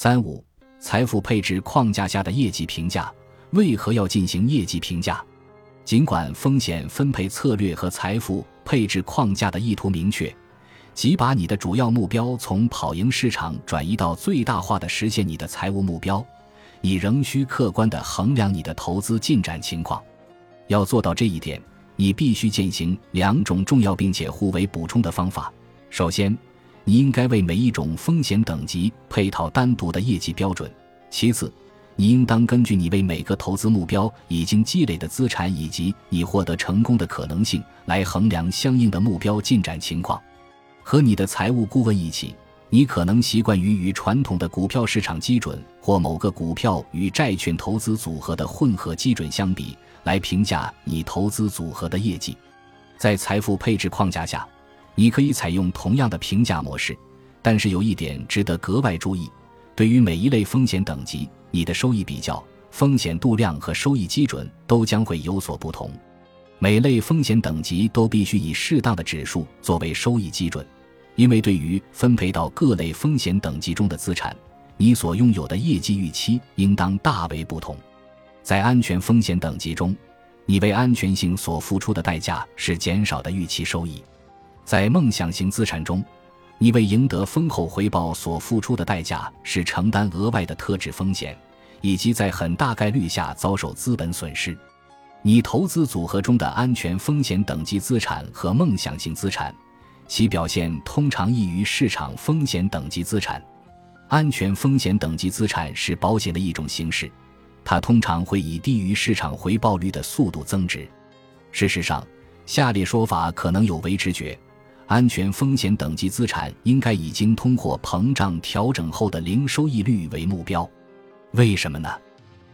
三五，财富配置框架下的业绩评价，为何要进行业绩评价？尽管风险分配策略和财富配置框架的意图明确，即把你的主要目标从跑赢市场转移到最大化的实现你的财务目标，你仍需客观地衡量你的投资进展情况。要做到这一点，你必须践行两种重要并且互为补充的方法。首先，你应该为每一种风险等级配套单独的业绩标准。其次，你应当根据你为每个投资目标已经积累的资产以及你获得成功的可能性来衡量相应的目标进展情况。和你的财务顾问一起，你可能习惯于与传统的股票市场基准或某个股票与债券投资组合的混合基准相比，来评价你投资组合的业绩。在财富配置框架下。你可以采用同样的评价模式，但是有一点值得格外注意：对于每一类风险等级，你的收益比较、风险度量和收益基准都将会有所不同。每类风险等级都必须以适当的指数作为收益基准，因为对于分配到各类风险等级中的资产，你所拥有的业绩预期应当大为不同。在安全风险等级中，你为安全性所付出的代价是减少的预期收益。在梦想型资产中，你为赢得丰厚回报所付出的代价是承担额外的特质风险，以及在很大概率下遭受资本损失。你投资组合中的安全风险等级资产和梦想型资产，其表现通常异于市场风险等级资产。安全风险等级资产是保险的一种形式，它通常会以低于市场回报率的速度增值。事实上，下列说法可能有违直觉。安全风险等级资产应该已经通过膨胀调整后的零收益率为目标，为什么呢？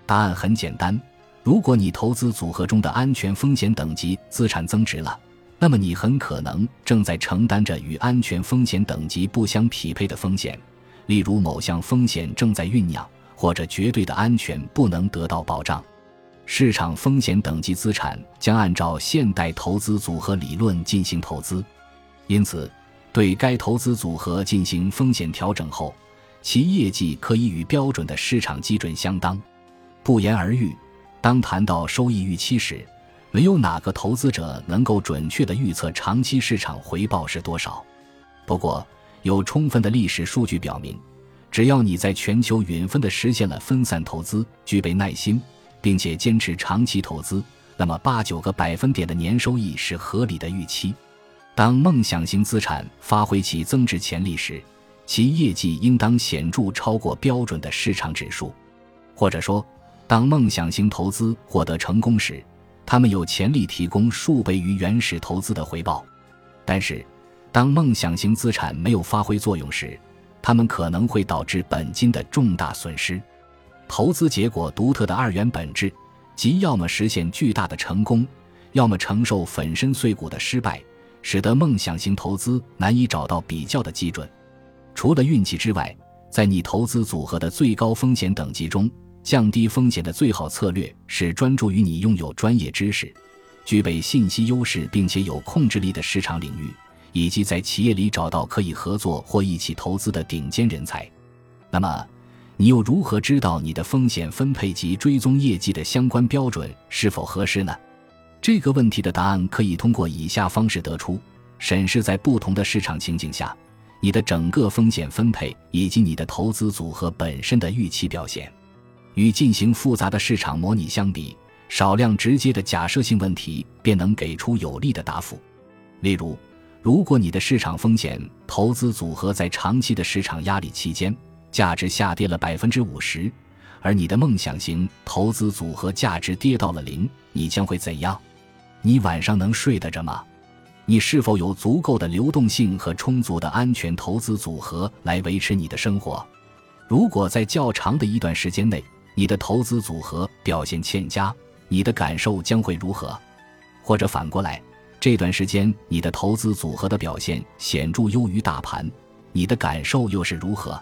答案很简单：如果你投资组合中的安全风险等级资产增值了，那么你很可能正在承担着与安全风险等级不相匹配的风险，例如某项风险正在酝酿，或者绝对的安全不能得到保障。市场风险等级资产将按照现代投资组合理论进行投资。因此，对该投资组合进行风险调整后，其业绩可以与标准的市场基准相当。不言而喻，当谈到收益预期时，没有哪个投资者能够准确地预测长期市场回报是多少。不过，有充分的历史数据表明，只要你在全球允分地实现了分散投资，具备耐心，并且坚持长期投资，那么八九个百分点的年收益是合理的预期。当梦想型资产发挥其增值潜力时，其业绩应当显著超过标准的市场指数；或者说，当梦想型投资获得成功时，他们有潜力提供数倍于原始投资的回报。但是，当梦想型资产没有发挥作用时，他们可能会导致本金的重大损失。投资结果独特的二元本质，即要么实现巨大的成功，要么承受粉身碎骨的失败。使得梦想型投资难以找到比较的基准。除了运气之外，在你投资组合的最高风险等级中，降低风险的最好策略是专注于你拥有专业知识、具备信息优势并且有控制力的市场领域，以及在企业里找到可以合作或一起投资的顶尖人才。那么，你又如何知道你的风险分配及追踪业绩的相关标准是否合适呢？这个问题的答案可以通过以下方式得出：审视在不同的市场情景下，你的整个风险分配以及你的投资组合本身的预期表现。与进行复杂的市场模拟相比，少量直接的假设性问题便能给出有力的答复。例如，如果你的市场风险投资组合在长期的市场压力期间价值下跌了百分之五十，而你的梦想型投资组合价值跌到了零，你将会怎样？你晚上能睡得着吗？你是否有足够的流动性和充足的安全投资组合来维持你的生活？如果在较长的一段时间内，你的投资组合表现欠佳，你的感受将会如何？或者反过来，这段时间你的投资组合的表现显著优于大盘，你的感受又是如何？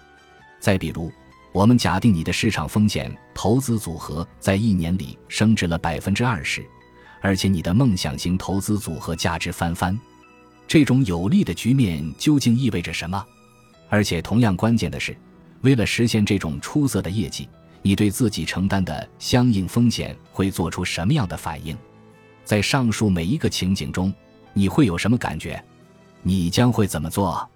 再比如，我们假定你的市场风险投资组合在一年里升值了百分之二十。而且你的梦想型投资组合价值翻番，这种有利的局面究竟意味着什么？而且同样关键的是，为了实现这种出色的业绩，你对自己承担的相应风险会做出什么样的反应？在上述每一个情景中，你会有什么感觉？你将会怎么做？